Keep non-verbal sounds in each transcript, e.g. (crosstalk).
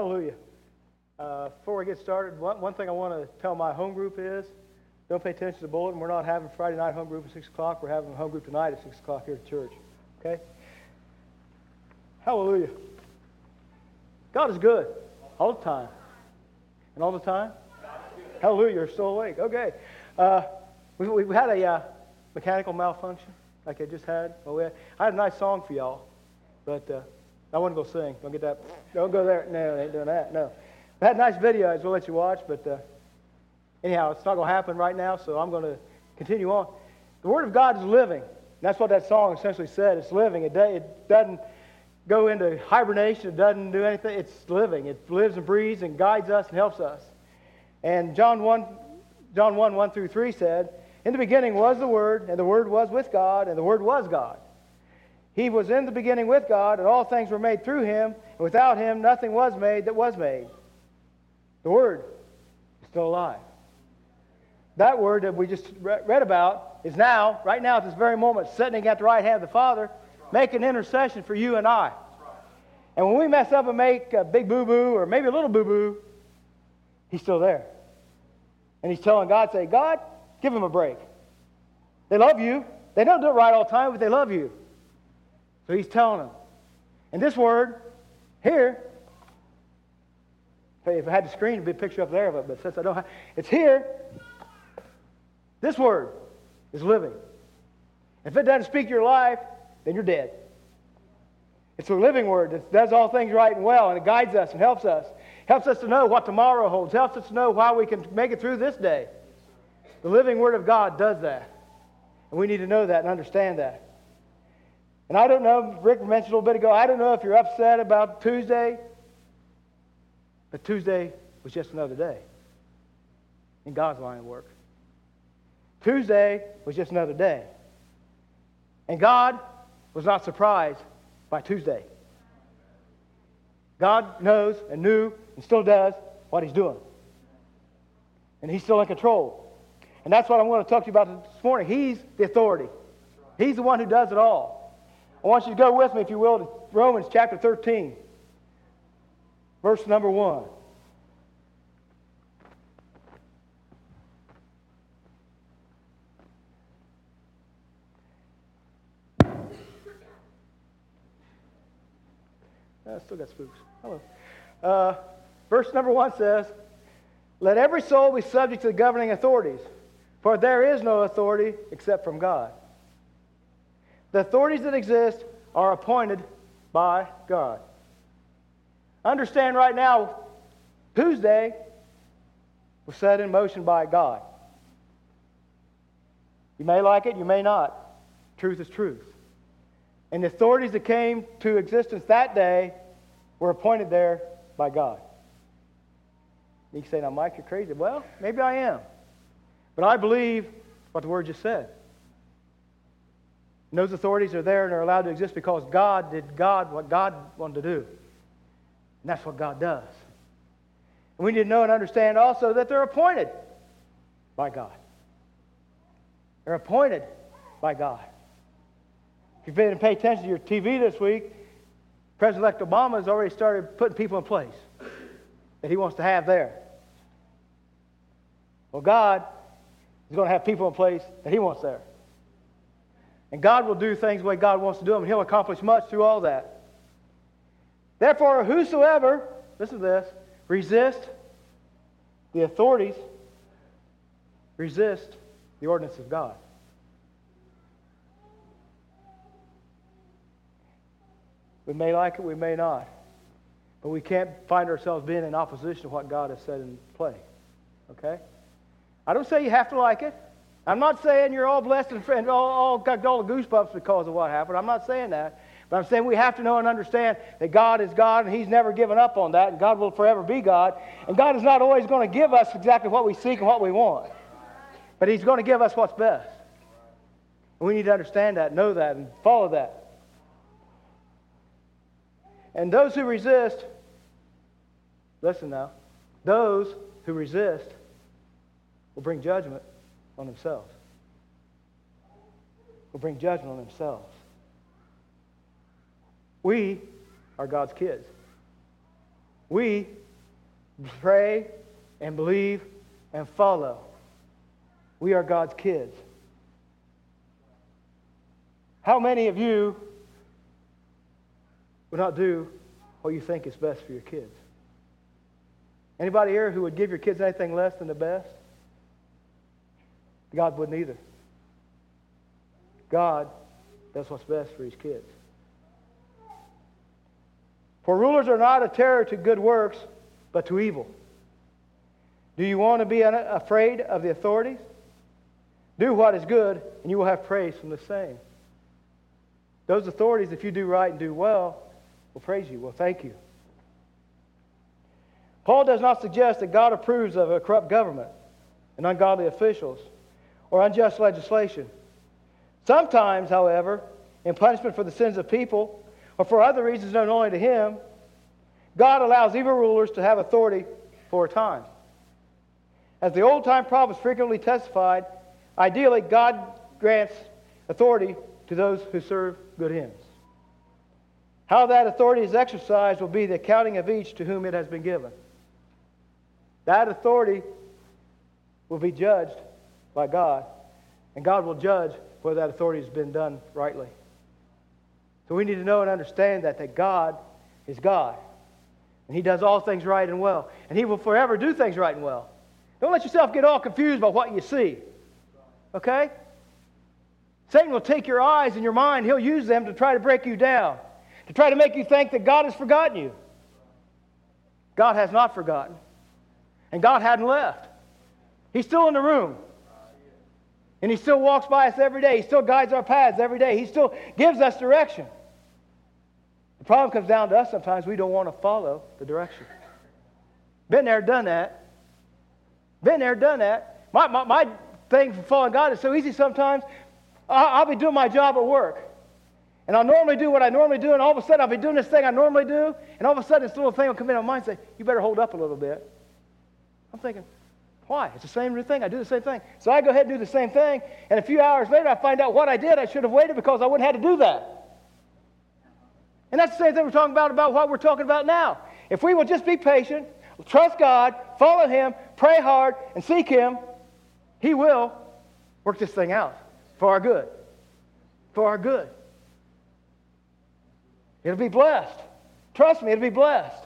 Hallelujah. Uh, before we get started, one, one thing I want to tell my home group is don't pay attention to the bulletin. We're not having Friday night home group at 6 o'clock. We're having a home group tonight at 6 o'clock here at church. Okay? Hallelujah. God is good all the time. And all the time? Hallelujah. You're still awake. Okay. Uh, we, we had a uh, mechanical malfunction like I just had. Oh, we had, I had a nice song for y'all, but uh, I want to go sing. Don't get that. Don't go there. No, I ain't doing that. No. I had nice video. I will let you watch, but uh, anyhow, it's not going to happen right now, so I'm going to continue on. The Word of God is living. That's what that song essentially said. It's living. It, it doesn't go into hibernation. It doesn't do anything. It's living. It lives and breathes and guides us and helps us. And John 1, John 1, 1 through 3 said, In the beginning was the Word, and the Word was with God, and the Word was God. He was in the beginning with God, and all things were made through him, and without him nothing was made that was made. The Word is still alive. That Word that we just read about is now, right now at this very moment, sitting at the right hand of the Father, making intercession for you and I. And when we mess up and make a big boo boo, or maybe a little boo boo, He's still there. And He's telling God, say, God, give him a break. They love you. They don't do it right all the time, but they love you. So he's telling them. And this word here, if I had the screen, it'd be a picture up there of it, but since I don't have, it's here. This word is living. If it doesn't speak your life, then you're dead. It's a living word that does all things right and well, and it guides us and helps us. Helps us to know what tomorrow holds. Helps us to know how we can make it through this day. The living word of God does that. And we need to know that and understand that. And I don't know, Rick mentioned a little bit ago, I don't know if you're upset about Tuesday, but Tuesday was just another day in God's line of work. Tuesday was just another day. And God was not surprised by Tuesday. God knows and knew and still does what He's doing. And He's still in control. And that's what I want to talk to you about this morning. He's the authority, He's the one who does it all. I want you to go with me, if you will, to Romans chapter 13, verse number 1. I still got spooks. Hello. Uh, verse number 1 says, Let every soul be subject to the governing authorities, for there is no authority except from God. The authorities that exist are appointed by God. Understand right now, Tuesday was set in motion by God. You may like it, you may not. Truth is truth. And the authorities that came to existence that day were appointed there by God. You can say, now, Mike, you're crazy. Well, maybe I am. But I believe what the Word just said. And those authorities are there and are allowed to exist because God did God what God wanted to do. And that's what God does. And we need to know and understand also that they're appointed by God. They're appointed by God. If you've been paying attention to your TV this week, President-elect Obama has already started putting people in place that he wants to have there. Well, God is going to have people in place that he wants there. And God will do things the way God wants to do them, and He'll accomplish much through all that. Therefore, whosoever, listen to this, resist the authorities, resist the ordinance of God. We may like it, we may not. But we can't find ourselves being in opposition to what God has set in play. Okay? I don't say you have to like it. I'm not saying you're all blessed and friends, all, all got all the goosebumps because of what happened. I'm not saying that. But I'm saying we have to know and understand that God is God and He's never given up on that, and God will forever be God. And God is not always going to give us exactly what we seek and what we want, but He's going to give us what's best. And we need to understand that, know that, and follow that. And those who resist, listen now, those who resist will bring judgment on themselves. Will bring judgment on themselves. We are God's kids. We pray and believe and follow. We are God's kids. How many of you would not do what you think is best for your kids? Anybody here who would give your kids anything less than the best? God wouldn't either. God does what's best for his kids. For rulers are not a terror to good works, but to evil. Do you want to be afraid of the authorities? Do what is good, and you will have praise from the same. Those authorities, if you do right and do well, will praise you. Well, thank you. Paul does not suggest that God approves of a corrupt government and ungodly officials or unjust legislation. Sometimes, however, in punishment for the sins of people or for other reasons known only to Him, God allows evil rulers to have authority for a time. As the old time prophets frequently testified, ideally, God grants authority to those who serve good ends. How that authority is exercised will be the accounting of each to whom it has been given. That authority will be judged by God, and God will judge whether that authority has been done rightly. So we need to know and understand that, that God is God. And He does all things right and well. And He will forever do things right and well. Don't let yourself get all confused by what you see. Okay? Satan will take your eyes and your mind, he'll use them to try to break you down to try to make you think that God has forgotten you. God has not forgotten. And God hadn't left. He's still in the room. And He still walks by us every day. He still guides our paths every day. He still gives us direction. The problem comes down to us sometimes we don't want to follow the direction. Been there, done that. Been there, done that. My, my, my thing for following God is so easy sometimes. I'll, I'll be doing my job at work. And I'll normally do what I normally do, and all of a sudden I'll be doing this thing I normally do, and all of a sudden this little thing will come in my mind and say, You better hold up a little bit. I'm thinking, Why? It's the same thing. I do the same thing. So I go ahead and do the same thing, and a few hours later I find out what I did. I should have waited because I wouldn't have had to do that. And that's the same thing we're talking about, about what we're talking about now. If we will just be patient, trust God, follow Him, pray hard, and seek Him, He will work this thing out for our good. For our good. It'll be blessed. Trust me, it'll be blessed.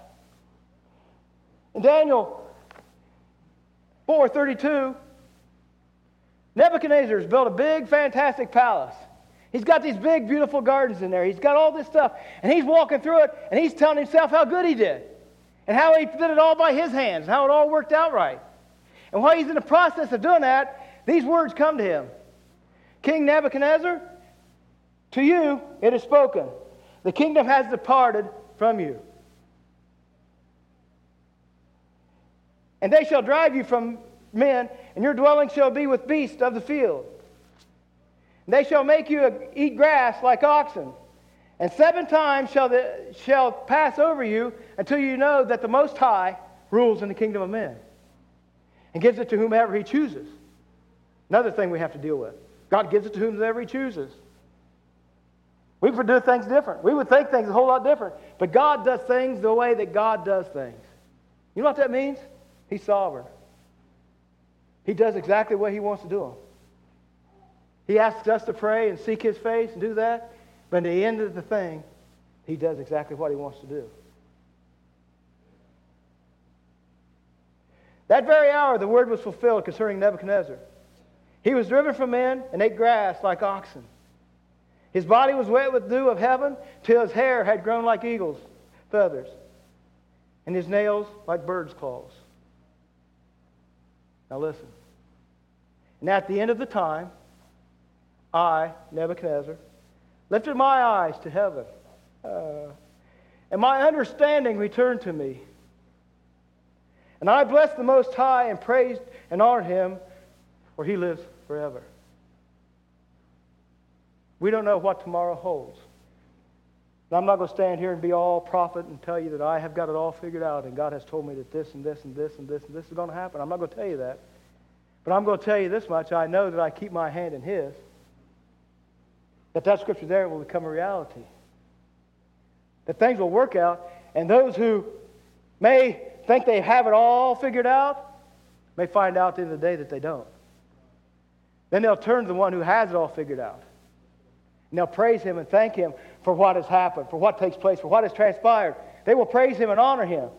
And Daniel 4:32, Nebuchadnezzar has built a big, fantastic palace. He's got these big, beautiful gardens in there. He's got all this stuff. And he's walking through it, and he's telling himself how good he did. And how he did it all by his hands, and how it all worked out right. And while he's in the process of doing that, these words come to him King Nebuchadnezzar, to you it is spoken. The kingdom has departed from you. And they shall drive you from men, and your dwelling shall be with beasts of the field. And they shall make you eat grass like oxen. And seven times shall, the, shall pass over you until you know that the Most High rules in the kingdom of men and gives it to whomever he chooses. Another thing we have to deal with God gives it to whomever he chooses. We would do things different. We would think things a whole lot different. But God does things the way that God does things. You know what that means? He's sovereign. He does exactly what He wants to do. He asks us to pray and seek His face and do that. But at the end of the thing, He does exactly what He wants to do. That very hour, the word was fulfilled concerning Nebuchadnezzar. He was driven from men and ate grass like oxen. His body was wet with dew of heaven till his hair had grown like eagle's feathers and his nails like bird's claws. Now listen. And at the end of the time, I, Nebuchadnezzar, lifted my eyes to heaven, uh, and my understanding returned to me. And I blessed the Most High and praised and honored him, for he lives forever. We don't know what tomorrow holds. And I'm not going to stand here and be all prophet and tell you that I have got it all figured out and God has told me that this and this and this and this and this is going to happen. I'm not going to tell you that. But I'm going to tell you this much. I know that I keep my hand in His. That that scripture there will become a reality. That things will work out. And those who may think they have it all figured out, may find out at the end of the day that they don't. Then they'll turn to the one who has it all figured out. They'll praise him and thank him for what has happened, for what takes place, for what has transpired. They will praise him and honor him.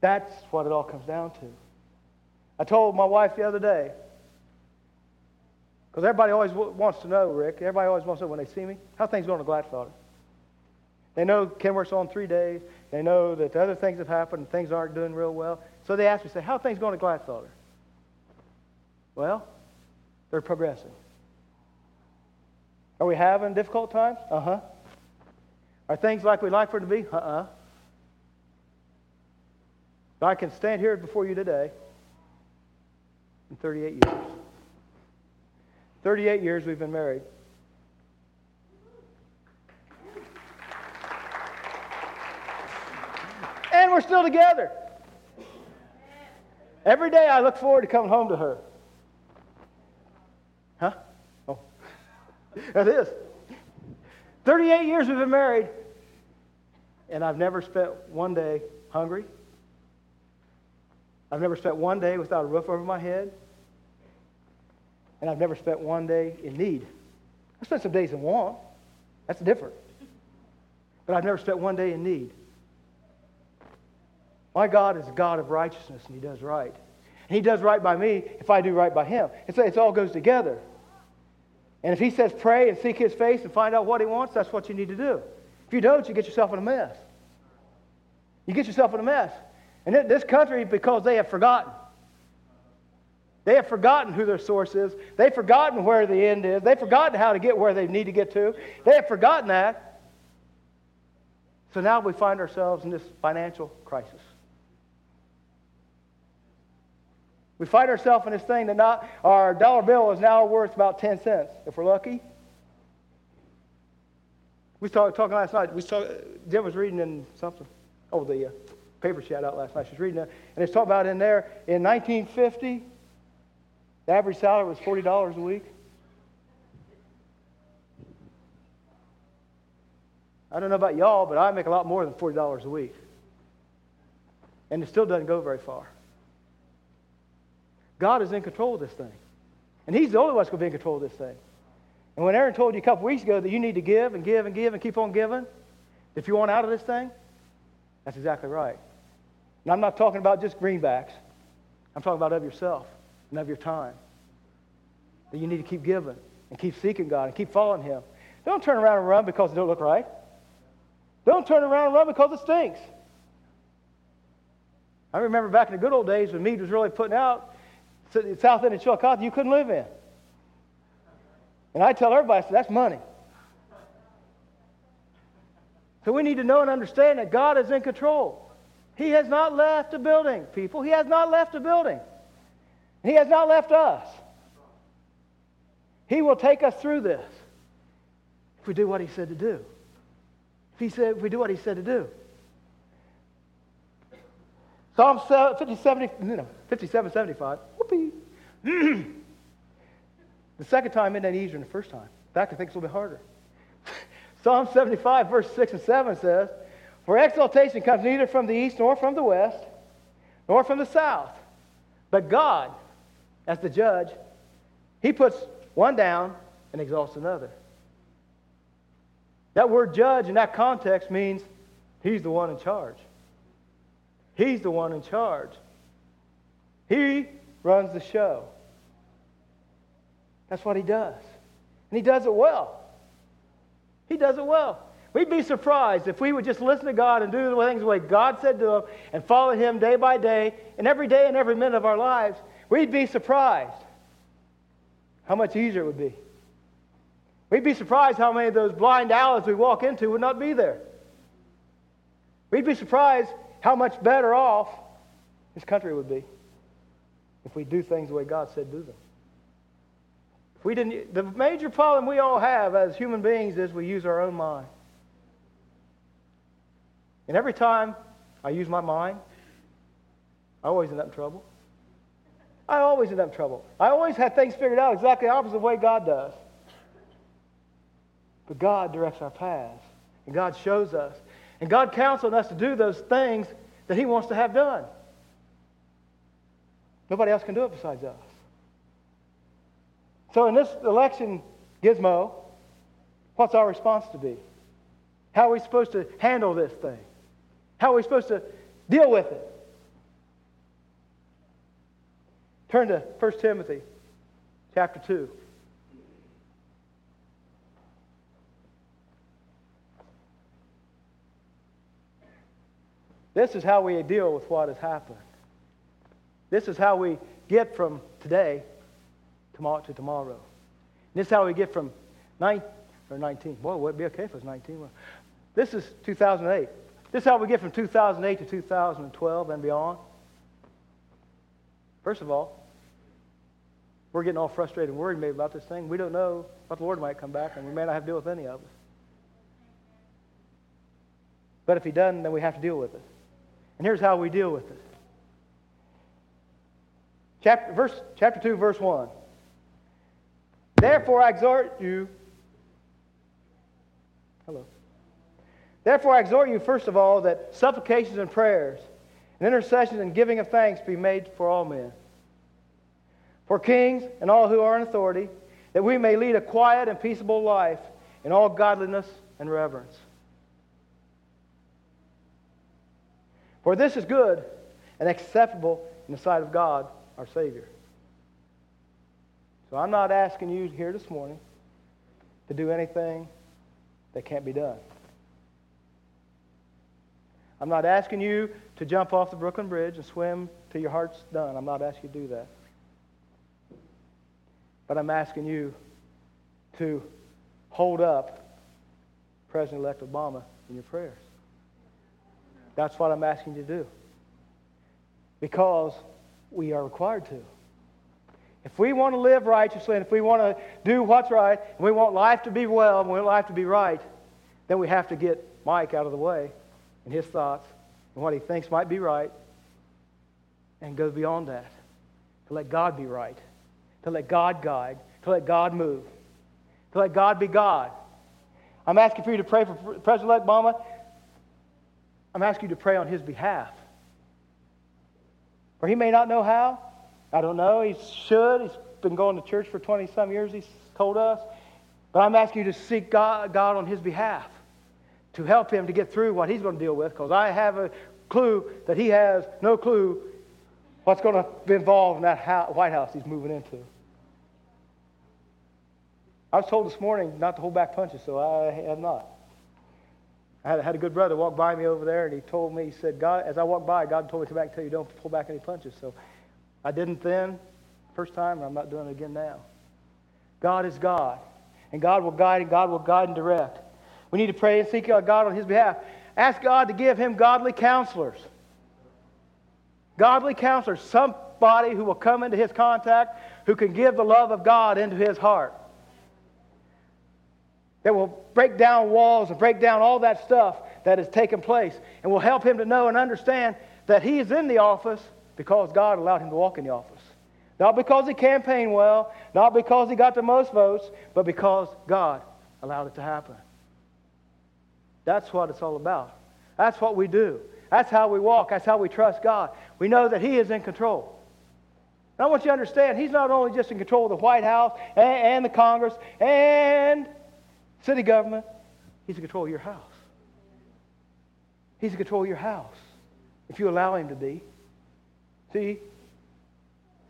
That's what it all comes down to. I told my wife the other day, because everybody always wants to know, Rick, everybody always wants to know when they see me, how things going to Gladfather. They know Ken works on three days. They know that other things have happened and things aren't doing real well. So they ask me, say, how things going to Gladfather? Well, they're progressing. Are we having difficult times? Uh huh. Are things like we'd like for them to be? Uh uh But I can stand here before you today in 38 years. 38 years we've been married. And we're still together. Every day I look forward to coming home to her. Huh? That is. 38 years we've been married, and I've never spent one day hungry. I've never spent one day without a roof over my head and I've never spent one day in need. I spent some days in want. That's different. But I've never spent one day in need. My God is a God of righteousness, and He does right. And He does right by me if I do right by Him. It's, it all goes together. And if He says pray and seek His face and find out what He wants, that's what you need to do. If you don't, you get yourself in a mess. You get yourself in a mess. And this country, because they have forgotten, they have forgotten who their source is. They've forgotten where the end is. They've forgotten how to get where they need to get to. They have forgotten that. So now we find ourselves in this financial crisis. We find ourselves in this thing that not, our dollar bill is now worth about 10 cents, if we're lucky. We talk, talking last night. We talk, Jim was reading in something. Oh, the uh, paper she had out last night. She was reading it. And it's talking about in there in 1950, the average salary was $40 a week. I don't know about y'all, but I make a lot more than $40 a week. And it still doesn't go very far. God is in control of this thing. And He's the only one that's going to be in control of this thing. And when Aaron told you a couple weeks ago that you need to give and give and give and keep on giving, if you want out of this thing, that's exactly right. And I'm not talking about just greenbacks. I'm talking about of yourself and of your time. That you need to keep giving and keep seeking God and keep following Him. Don't turn around and run because it don't look right. Don't turn around and run because it stinks. I remember back in the good old days when Mead was really putting out, south end of Chillicothe, you couldn't live in. And I tell everybody, I said, that's money. So we need to know and understand that God is in control. He has not left a building, people. He has not left a building. He has not left us. He will take us through this if we do what He said to do. If, he said, if we do what He said to do. Psalm 50, 70, no, 57, 75. Whoopee. (clears throat) the second time isn't easier than the first time. In fact, I think it's a little bit harder. (laughs) Psalm 75, verse 6 and 7 says, For exaltation comes neither from the east nor from the west, nor from the south, but God as the judge, he puts one down and exalts another. That word judge in that context means he's the one in charge. He's the one in charge. He runs the show. That's what he does. And he does it well. He does it well. We'd be surprised if we would just listen to God and do the things the way God said to him and follow him day by day and every day and every minute of our lives we'd be surprised how much easier it would be. We'd be surprised how many of those blind alleys we walk into would not be there. We'd be surprised how much better off this country would be if we do things the way God said do them. If we didn't, the major problem we all have as human beings is we use our own mind. And every time I use my mind, I always end up in trouble. I always end up in trouble. I always have things figured out exactly the opposite way God does. But God directs our paths, and God shows us. And God counts on us to do those things that He wants to have done. Nobody else can do it besides us. So in this election gizmo, what's our response to be? How are we supposed to handle this thing? How are we supposed to deal with it? Turn to 1 Timothy chapter 2. This is how we deal with what has happened. This is how we get from today tomorrow to tomorrow. And this is how we get from 9 or 19. Boy, would it be okay if it was 19? Well, this is 2008. This is how we get from 2008 to 2012 and beyond. First of all, we're getting all frustrated and worried maybe about this thing. We don't know what the Lord might come back, and we may not have to deal with any of it. But if He doesn't, then we have to deal with it. And here's how we deal with it. Chapter, verse, chapter 2, verse 1. Therefore, I exhort you. Hello. Therefore, I exhort you, first of all, that supplications and prayers and intercessions and giving of thanks be made for all men, for kings and all who are in authority, that we may lead a quiet and peaceable life in all godliness and reverence. For this is good and acceptable in the sight of God, our Savior. So I'm not asking you here this morning to do anything that can't be done. I'm not asking you to jump off the Brooklyn Bridge and swim till your heart's done. I'm not asking you to do that. But I'm asking you to hold up President elect Obama in your prayers. That's what I'm asking you to do. Because we are required to. If we want to live righteously and if we want to do what's right and we want life to be well and we want life to be right, then we have to get Mike out of the way and his thoughts and what he thinks might be right and go beyond that. To let God be right, to let God guide, to let God move, to let God be God. I'm asking for you to pray for President Obama I'm asking you to pray on his behalf. For he may not know how. I don't know. He should. He's been going to church for 20 some years, he's told us. But I'm asking you to seek God, God on his behalf to help him to get through what he's going to deal with because I have a clue that he has no clue what's going to be involved in that White House he's moving into. I was told this morning not to hold back punches, so I have not. I had, a good brother walk by me over there, and he told me, he said, God, as I walked by, God told me to come back and tell you don't pull back any punches. So I didn't then, first time, and I'm not doing it again now. God is God, and God will guide, and God will guide and direct. We need to pray and seek God on His behalf. Ask God to give him godly counselors. Godly counselors, somebody who will come into his contact, who can give the love of God into his heart that will break down walls and break down all that stuff that has taken place and will help him to know and understand that he is in the office because God allowed him to walk in the office. Not because he campaigned well, not because he got the most votes, but because God allowed it to happen. That's what it's all about. That's what we do. That's how we walk. That's how we trust God. We know that He is in control. And I want you to understand, He's not only just in control of the White House and, and the Congress and City government, he's in control of your house. He's in control of your house if you allow him to be. See?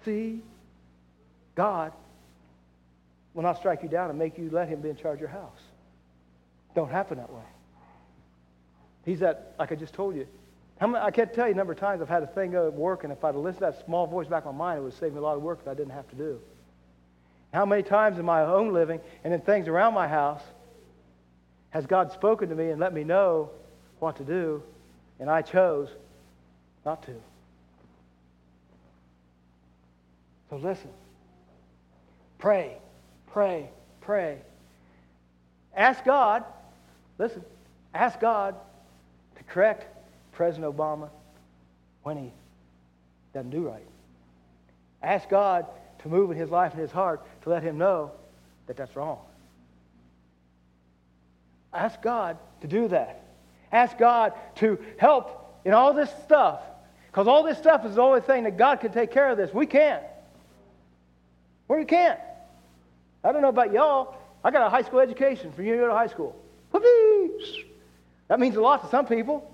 See? God will not strike you down and make you let him be in charge of your house. Don't happen that way. He's that, like I just told you. Many, I can't tell you a number of times I've had a thing go at work, and if I'd listened to that small voice back in my mind, it would save me a lot of work that I didn't have to do. How many times in my own living and in things around my house has God spoken to me and let me know what to do, and I chose not to? So listen. Pray, pray, pray. Ask God, listen, ask God to correct President Obama when he doesn't do right. Ask God to move in his life and his heart to let him know that that's wrong. Ask God to do that. Ask God to help in all this stuff. Because all this stuff is the only thing that God can take care of this. We can't. We can't. I don't know about y'all. I got a high school education from you to go to high school. Whoopee! That means a lot to some people.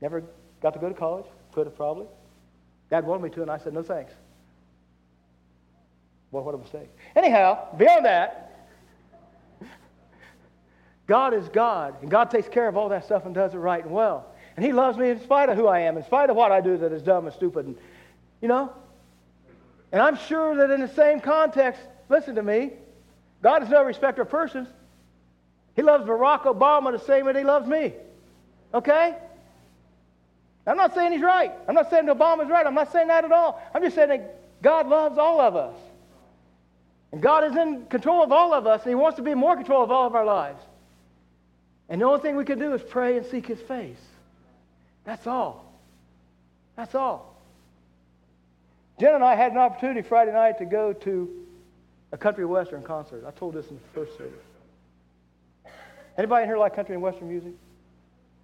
Never got to go to college. Could have probably. Dad wanted me to, and I said, no thanks. Well, what a mistake. Anyhow, beyond that, God is God, and God takes care of all that stuff and does it right and well. And He loves me in spite of who I am, in spite of what I do that is dumb and stupid. And, you know? And I'm sure that in the same context, listen to me, God is no respecter of persons. He loves Barack Obama the same way He loves me. Okay? I'm not saying he's right. I'm not saying Obama's right. I'm not saying that at all. I'm just saying that God loves all of us. And God is in control of all of us, and He wants to be in more control of all of our lives. And the only thing we can do is pray and seek His face. That's all. That's all. Jen and I had an opportunity Friday night to go to a country western concert. I told this in the first service. Anybody in here like country and western music?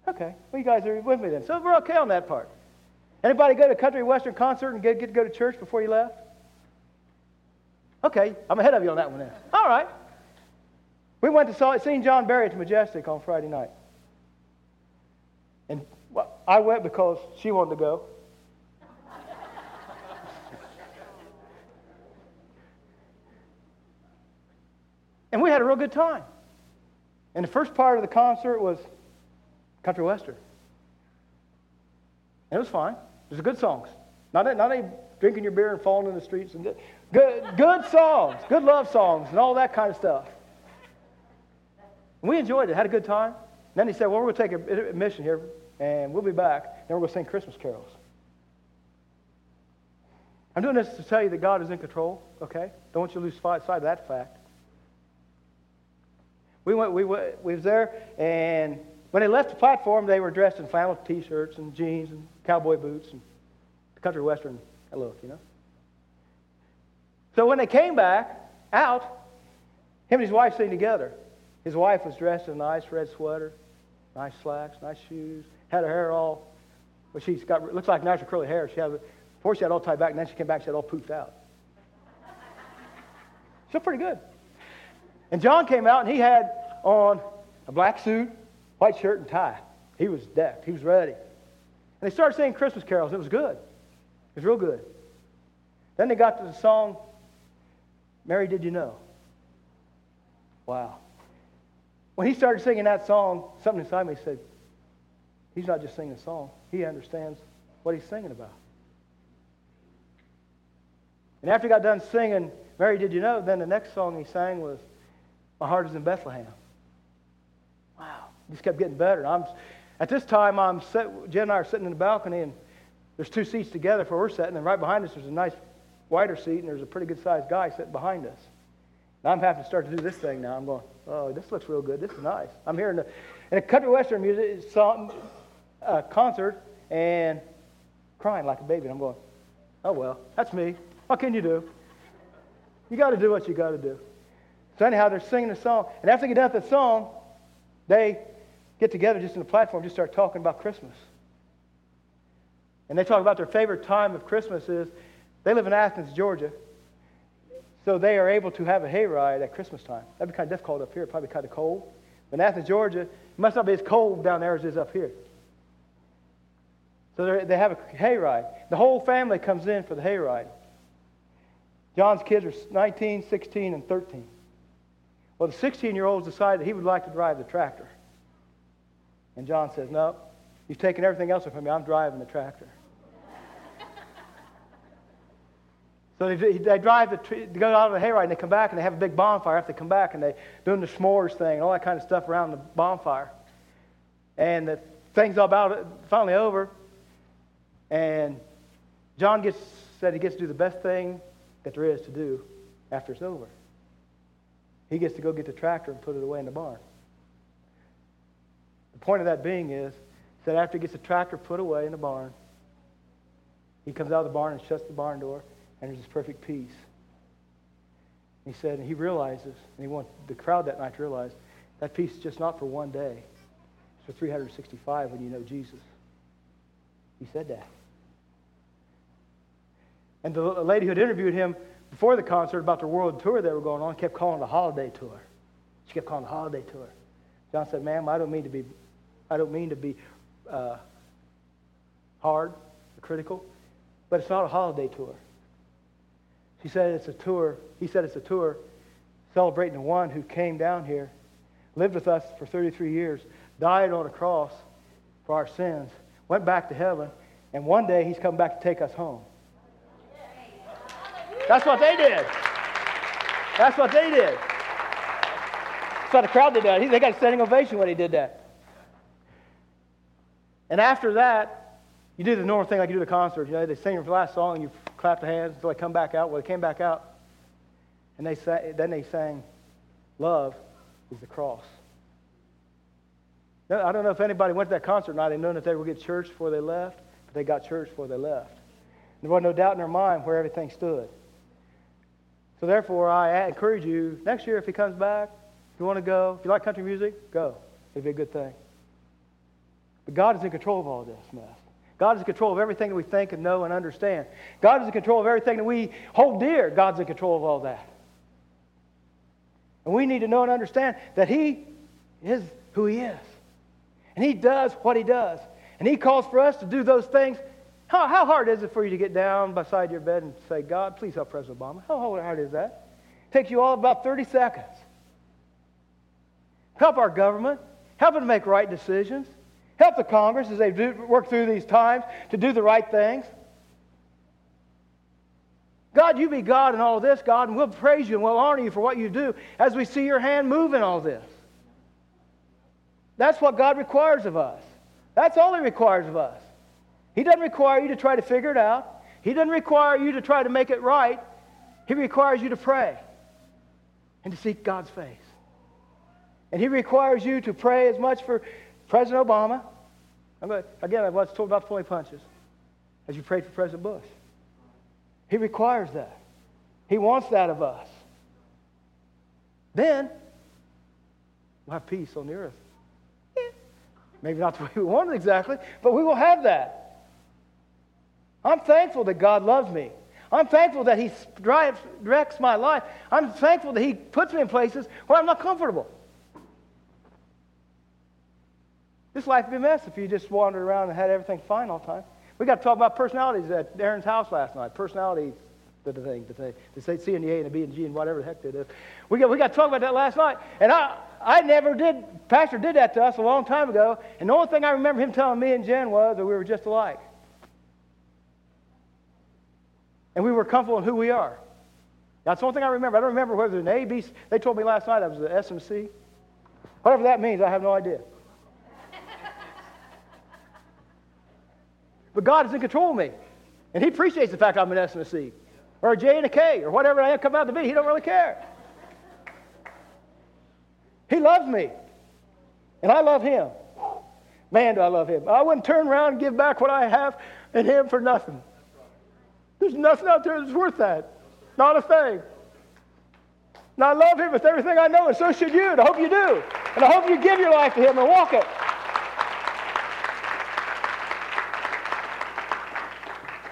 Okay. Well, you guys are with me then. So we're okay on that part. Anybody go to a country western concert and get, get to go to church before you left? Okay, I'm ahead of you on that one then. All right. We went to saw, seen John Berry at Majestic on Friday night. And I went because she wanted to go. (laughs) and we had a real good time. And the first part of the concert was country western. And it was fine. It was good songs. Not, not any drinking your beer and falling in the streets. And good, good songs, good love songs, and all that kind of stuff. And we enjoyed it, had a good time. And then he said, Well, we're going to take a mission here, and we'll be back. Then we're going to sing Christmas carols. I'm doing this to tell you that God is in control, okay? Don't want you to lose sight of that fact. We went, we, went, we was there, and when they left the platform, they were dressed in flannel t-shirts and jeans and cowboy boots and country western look, you know. So when they came back out, him and his wife sing together. His wife was dressed in a nice red sweater, nice slacks, nice shoes, had her hair all, well, she's got, looks like natural curly hair. She had, before she had all tied back, and then she came back, she had all poofed out. She looked pretty good. And John came out, and he had on a black suit, white shirt, and tie. He was decked. He was ready. And they started singing Christmas carols. It was good. It was real good. Then they got to the song, Mary, Did You Know? Wow. When he started singing that song, something inside me said, He's not just singing a song, he understands what he's singing about. And after he got done singing, Mary, did you know? Then the next song he sang was, My Heart is in Bethlehem. Wow. Just kept getting better. I'm, at this time, I'm set, Jen and I are sitting in the balcony, and there's two seats together for we're sitting, and right behind us there's a nice wider seat, and there's a pretty good sized guy sitting behind us. And I'm having to start to do this thing now. I'm going, oh, this looks real good. This is nice. I'm hearing the, in a country western music song, uh, concert and crying like a baby. And I'm going, oh, well, that's me. What can you do? You got to do what you got to do. So anyhow, they're singing the song. And after they get done with the song, they get together just in the platform, just start talking about Christmas. And they talk about their favorite time of Christmas is they live in Athens, Georgia. So they are able to have a hayride at Christmas time. That'd be kind of difficult up here, probably kind of cold. But in Athens, Georgia, it must not be as cold down there as it is up here. So they have a hayride. The whole family comes in for the hayride. John's kids are 19, 16, and 13. Well, the 16 year old decided he would like to drive the tractor. And John says, No, you've taken everything else from me. I'm driving the tractor. So they, they drive the, they go out on the hayride and they come back and they have a big bonfire after they come back and they doing the s'mores thing and all that kind of stuff around the bonfire. And the thing's all about finally over. And John gets said he gets to do the best thing that there is to do after it's over. He gets to go get the tractor and put it away in the barn. The point of that being is that after he gets the tractor put away in the barn, he comes out of the barn and shuts the barn door and there's this perfect peace. He said, and he realizes, and he wanted the crowd that night to realize, that peace is just not for one day. It's for 365 when you know Jesus. He said that. And the lady who had interviewed him before the concert about the world tour they were going on kept calling it a holiday tour. She kept calling it a holiday tour. John said, ma'am, I don't mean to be, I don't mean to be uh, hard or critical, but it's not a holiday tour. She said it's a tour. He said it's a tour celebrating the one who came down here, lived with us for 33 years, died on a cross for our sins, went back to heaven, and one day he's coming back to take us home. That's what they did. That's what they did. That's why the crowd did that. They got a standing ovation when he did that. And after that, you do the normal thing like you do the concert. You know, they sing the last song and you clap the hands until they come back out. Well, they came back out, and they sang, then they sang, "Love is the cross." Now, I don't know if anybody went to that concert night and known that they would get church before they left, but they got church before they left. There was no doubt in their mind where everything stood. So therefore, I encourage you next year if he comes back, if you want to go, if you like country music, go. It'd be a good thing. But God is in control of all this mess. God is in control of everything that we think and know and understand. God is in control of everything that we hold dear. God's in control of all that. And we need to know and understand that He is who He is. And He does what He does. And He calls for us to do those things. How, how hard is it for you to get down beside your bed and say, God, please help President Obama? How hard is that? It takes you all about 30 seconds. Help our government. Help them make right decisions. Help the Congress as they do, work through these times to do the right things. God, you be God in all this, God, and we'll praise you and we'll honor you for what you do as we see your hand move in all this. That's what God requires of us. That's all He requires of us. He doesn't require you to try to figure it out, He doesn't require you to try to make it right. He requires you to pray and to seek God's face. And He requires you to pray as much for President Obama, going, again, I was told about 20 punches, as you prayed for President Bush. He requires that. He wants that of us. Then we'll have peace on the earth. Yeah. Maybe not the way we want it exactly, but we will have that. I'm thankful that God loves me. I'm thankful that He drives, directs my life. I'm thankful that He puts me in places where I'm not comfortable. This life would be a mess if you just wandered around and had everything fine all the time. We got to talk about personalities at Aaron's house last night. Personalities, the, the thing, the thing, the C and the A and the B and G and whatever the heck it is. We got, we got to talk about that last night. And I, I never did, Pastor did that to us a long time ago. And the only thing I remember him telling me and Jen was that we were just alike. And we were comfortable in who we are. That's the only thing I remember. I don't remember whether it was an A, B, they told me last night I was an S and C. Whatever that means, I have no idea. But God is in control of me. And He appreciates the fact I'm an S and a C, or a J and a K, or whatever I come out to be. He don't really care. He loves me. And I love Him. Man, do I love Him. I wouldn't turn around and give back what I have in Him for nothing. There's nothing out there that's worth that. Not a thing. And I love Him with everything I know, and so should you. And I hope you do. And I hope you give your life to Him and walk it.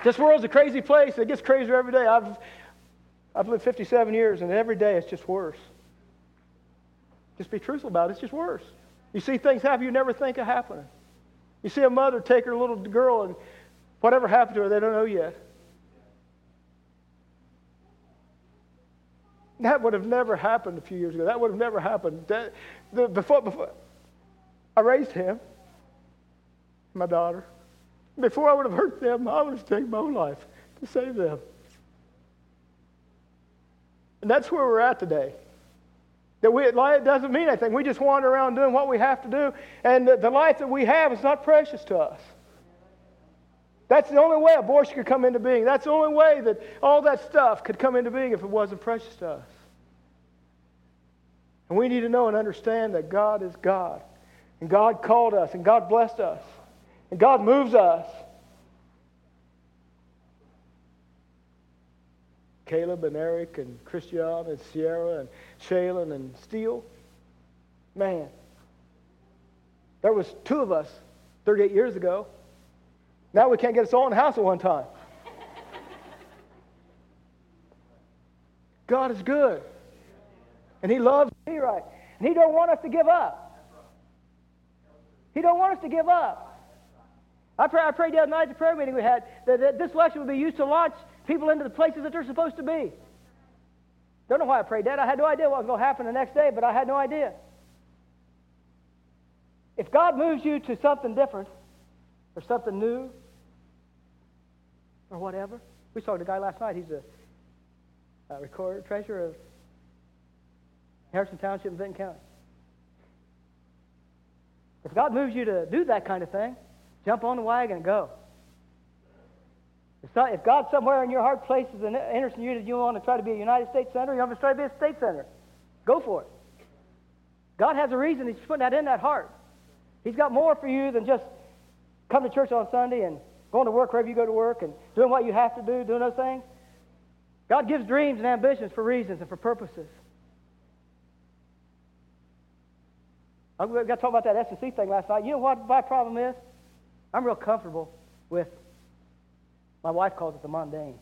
This world's a crazy place. It gets crazier every day. I've, I've lived 57 years, and every day it's just worse. Just be truthful about it. It's just worse. You see things happen you never think of happening. You see a mother take her little girl, and whatever happened to her, they don't know yet. That would have never happened a few years ago. That would have never happened. That, the, before, before I raised him, my daughter. Before I would have hurt them, I would have taken my own life to save them. And that's where we're at today. That we, it doesn't mean anything. We just wander around doing what we have to do, and the, the life that we have is not precious to us. That's the only way abortion could come into being. That's the only way that all that stuff could come into being if it wasn't precious to us. And we need to know and understand that God is God. And God called us, and God blessed us. And God moves us. Caleb and Eric and Christian and Sierra and Shaylin and Steele. Man, there was two of us 38 years ago. Now we can't get us all in the house at one time. God is good. And he loves me right. And he don't want us to give up. He don't want us to give up. I, pray, I prayed the other night at the prayer meeting we had that, that this election would be used to launch people into the places that they're supposed to be. Don't know why I prayed that. I had no idea what was going to happen the next day, but I had no idea. If God moves you to something different or something new or whatever, we saw the guy last night. He's a, a recorder, treasurer of Harrison Township in Benton County. If God moves you to do that kind of thing, jump on the wagon and go. If God somewhere in your heart places an interest in you that you want to try to be a United States senator, you want to try to be a state senator, go for it. God has a reason He's putting that in that heart. He's got more for you than just come to church on Sunday and going to work wherever you go to work and doing what you have to do, doing those things. God gives dreams and ambitions for reasons and for purposes. I got to talk about that S&C thing last night. You know what my problem is? I'm real comfortable with, my wife calls it the mundane.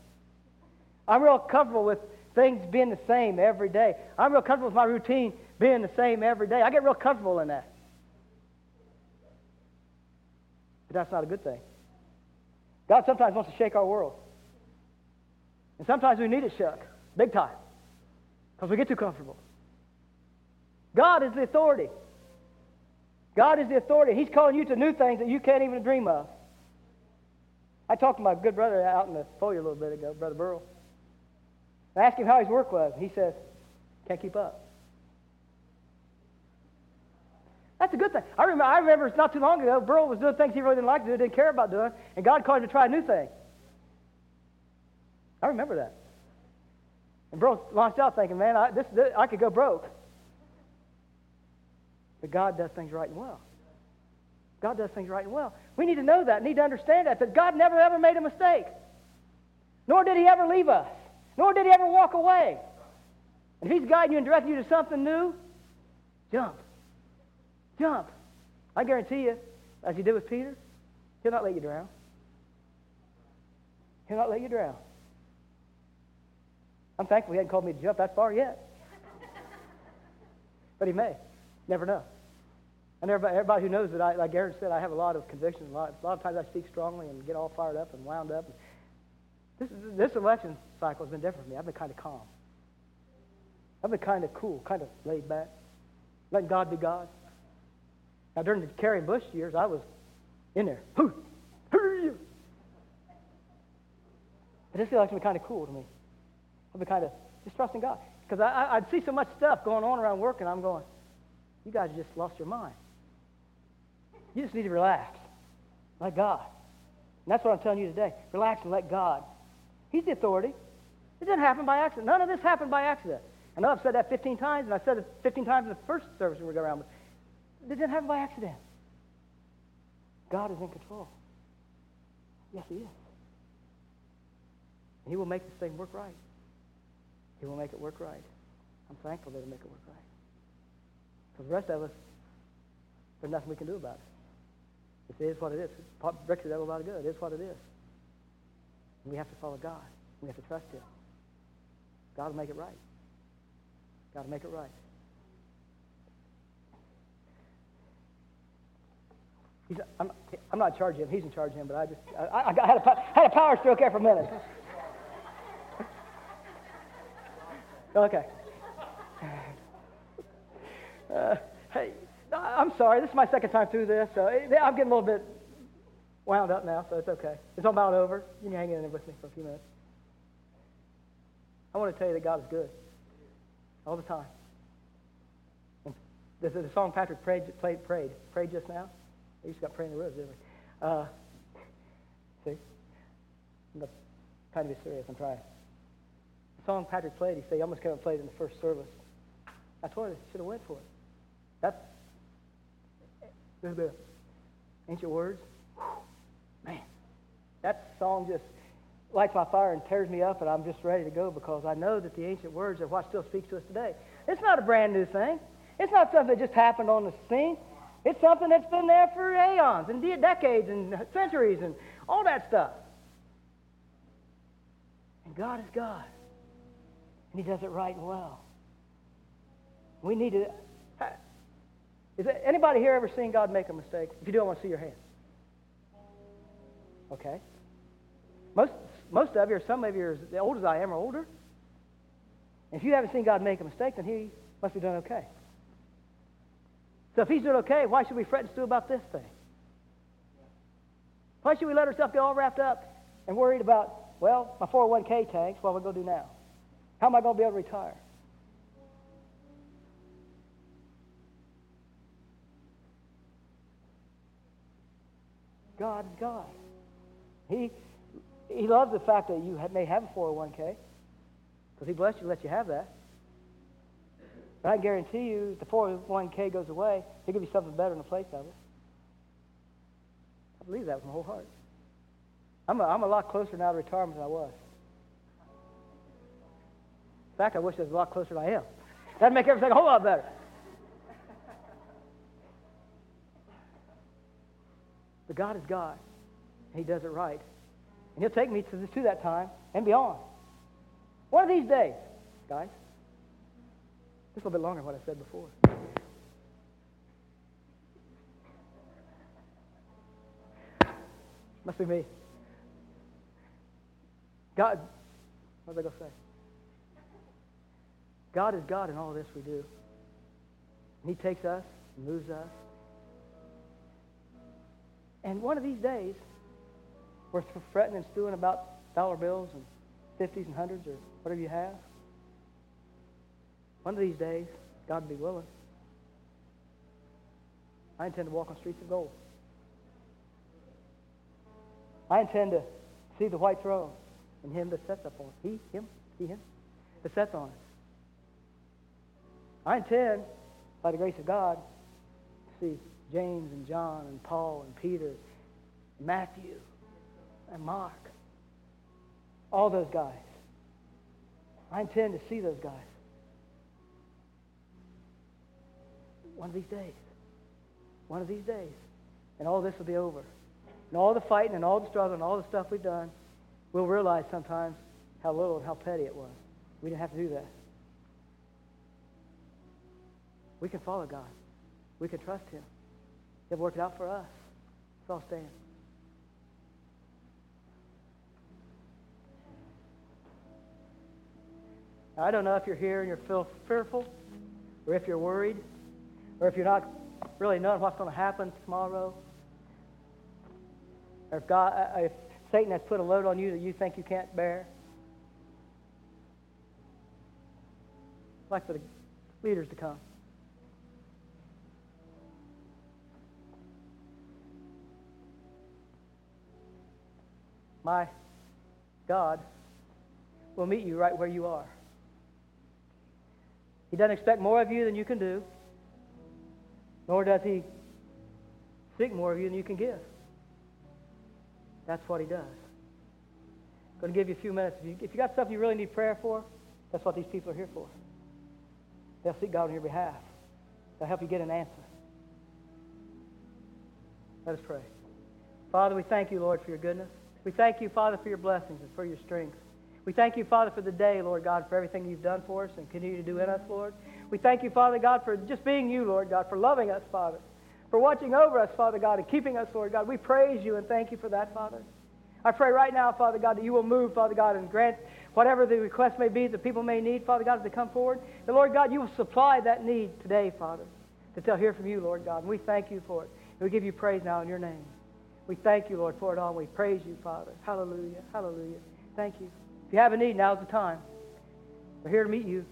I'm real comfortable with things being the same every day. I'm real comfortable with my routine being the same every day. I get real comfortable in that. But that's not a good thing. God sometimes wants to shake our world. And sometimes we need it shook, big time, because we get too comfortable. God is the authority. God is the authority. He's calling you to new things that you can't even dream of. I talked to my good brother out in the foyer a little bit ago, Brother Burl. I asked him how his work was. He says, can't keep up. That's a good thing. I remember, I remember it's not too long ago, Burl was doing things he really didn't like to do, didn't care about doing, and God called him to try a new thing. I remember that. And Burl launched out thinking, man, I, this, this, I could go broke. God does things right and well. God does things right and well. We need to know that, need to understand that, that God never ever made a mistake. Nor did he ever leave us. Nor did he ever walk away. And if he's guiding you and directing you to something new, jump. Jump. I guarantee you, as he did with Peter, he'll not let you drown. He'll not let you drown. I'm thankful he hadn't called me to jump that far yet. but he may. Never know. And everybody, everybody who knows that, I, like Aaron said, I have a lot of convictions. A lot, a lot of times I speak strongly and get all fired up and wound up. This, this election cycle has been different for me. I've been kind of calm. I've been kind of cool, kind of laid back, letting God be God. Now, during the Kerry Bush years, I was in there. Who? Who are you? But this election been kind of cool to me. I've been kind of just trusting God. Because I, I'd see so much stuff going on around work, and I'm going, you guys just lost your mind. You just need to relax. Let God. And that's what I'm telling you today. Relax and let God. He's the authority. It didn't happen by accident. None of this happened by accident. I know I've said that 15 times, and I said it 15 times in the first service we were going around, but it didn't happen by accident. God is in control. Yes, He is. And He will make this thing work right. He will make it work right. I'm thankful that He'll make it work right. For the rest of us, there's nothing we can do about it. It is what it is. Said that a lot of good. It is what it is. We have to follow God. We have to trust Him. God will make it right. God will make it right. He's, I'm, I'm not in charge of him. He's in charge of him, but I just I, I had, a, had a power stroke there for a minute. (laughs) Okay. (sighs) Uh, hey, I'm sorry. This is my second time through this, so I'm getting a little bit wound up now, so it's okay. It's all about over. You can hang in there with me for a few minutes. I want to tell you that God is good all the time. The song Patrick prayed, played, prayed, prayed just now. We just got praying the rose, didn't we? Uh, see, I'm not trying to be serious. I'm trying. The song Patrick played, he said he almost came and played in the first service. That's what I should have went for it. That's the ancient words. Whew, man, that song just lights my fire and tears me up, and I'm just ready to go because I know that the ancient words are what still speaks to us today. It's not a brand new thing. It's not something that just happened on the scene. It's something that's been there for aeons and decades and centuries and all that stuff. And God is God. And He does it right and well. We need to. Is anybody here ever seen God make a mistake? If you do, I want to see your hand. Okay. Most, most of you, or some of you, are as old as I am, are older. If you haven't seen God make a mistake, then He must be doing okay. So if He's doing okay, why should we fret and stew about this thing? Why should we let ourselves get all wrapped up and worried about, well, my 401k tanks, what am I going to do now? How am I going to be able to retire? God God. He, he loves the fact that you may have a 401k because He blessed you to let you have that. But I guarantee you, if the 401k goes away, He'll give you something better in the place of it. I believe that with my whole heart. I'm a, I'm a lot closer now to retirement than I was. In fact, I wish I was a lot closer than I am. That'd make everything a whole lot better. But God is God, and He does it right. And He'll take me to, to that time and beyond. One of these days, guys, just a little bit longer than what I said before. Must be me. God, what was I going to say? God is God in all this we do. And He takes us, moves us, and one of these days, we're fretting and stewing about dollar bills and 50s and hundreds or whatever you have. One of these days, God be willing, I intend to walk on streets of gold. I intend to see the white throne and him that sits upon it. He, him, he, him, that sits on it. I intend, by the grace of God, to see James and John and Paul and Peter, and Matthew and Mark. All those guys. I intend to see those guys. One of these days. One of these days. And all this will be over. And all the fighting and all the struggle and all the stuff we've done, we'll realize sometimes how little and how petty it was. We didn't have to do that. We can follow God. We can trust Him. They've worked it out for us. Let's all stand. I don't know if you're here and you're feel fearful, or if you're worried, or if you're not really knowing what's going to happen tomorrow, or if God, uh, if Satan has put a load on you that you think you can't bear. I'd like for the leaders to come. My God will meet you right where you are. He doesn't expect more of you than you can do, nor does he seek more of you than you can give. That's what he does. I'm going to give you a few minutes. If you, if you got stuff you really need prayer for, that's what these people are here for. They'll seek God on your behalf. They'll help you get an answer. Let us pray. Father, we thank you, Lord, for your goodness. We thank you, Father, for your blessings and for your strength. We thank you, Father, for the day, Lord God, for everything you've done for us and continue to do in us, Lord. We thank you, Father God, for just being you, Lord God, for loving us, Father, for watching over us, Father God, and keeping us, Lord God. We praise you and thank you for that, Father. I pray right now, Father God, that you will move, Father God, and grant whatever the request may be that people may need, Father God, as they come forward. And Lord God, you will supply that need today, Father, that they'll hear from you, Lord God. And we thank you for it. We give you praise now in your name. We thank you, Lord, for it all. We praise you, Father. Hallelujah. Hallelujah. Thank you. If you have a need, now's the time. We're here to meet you.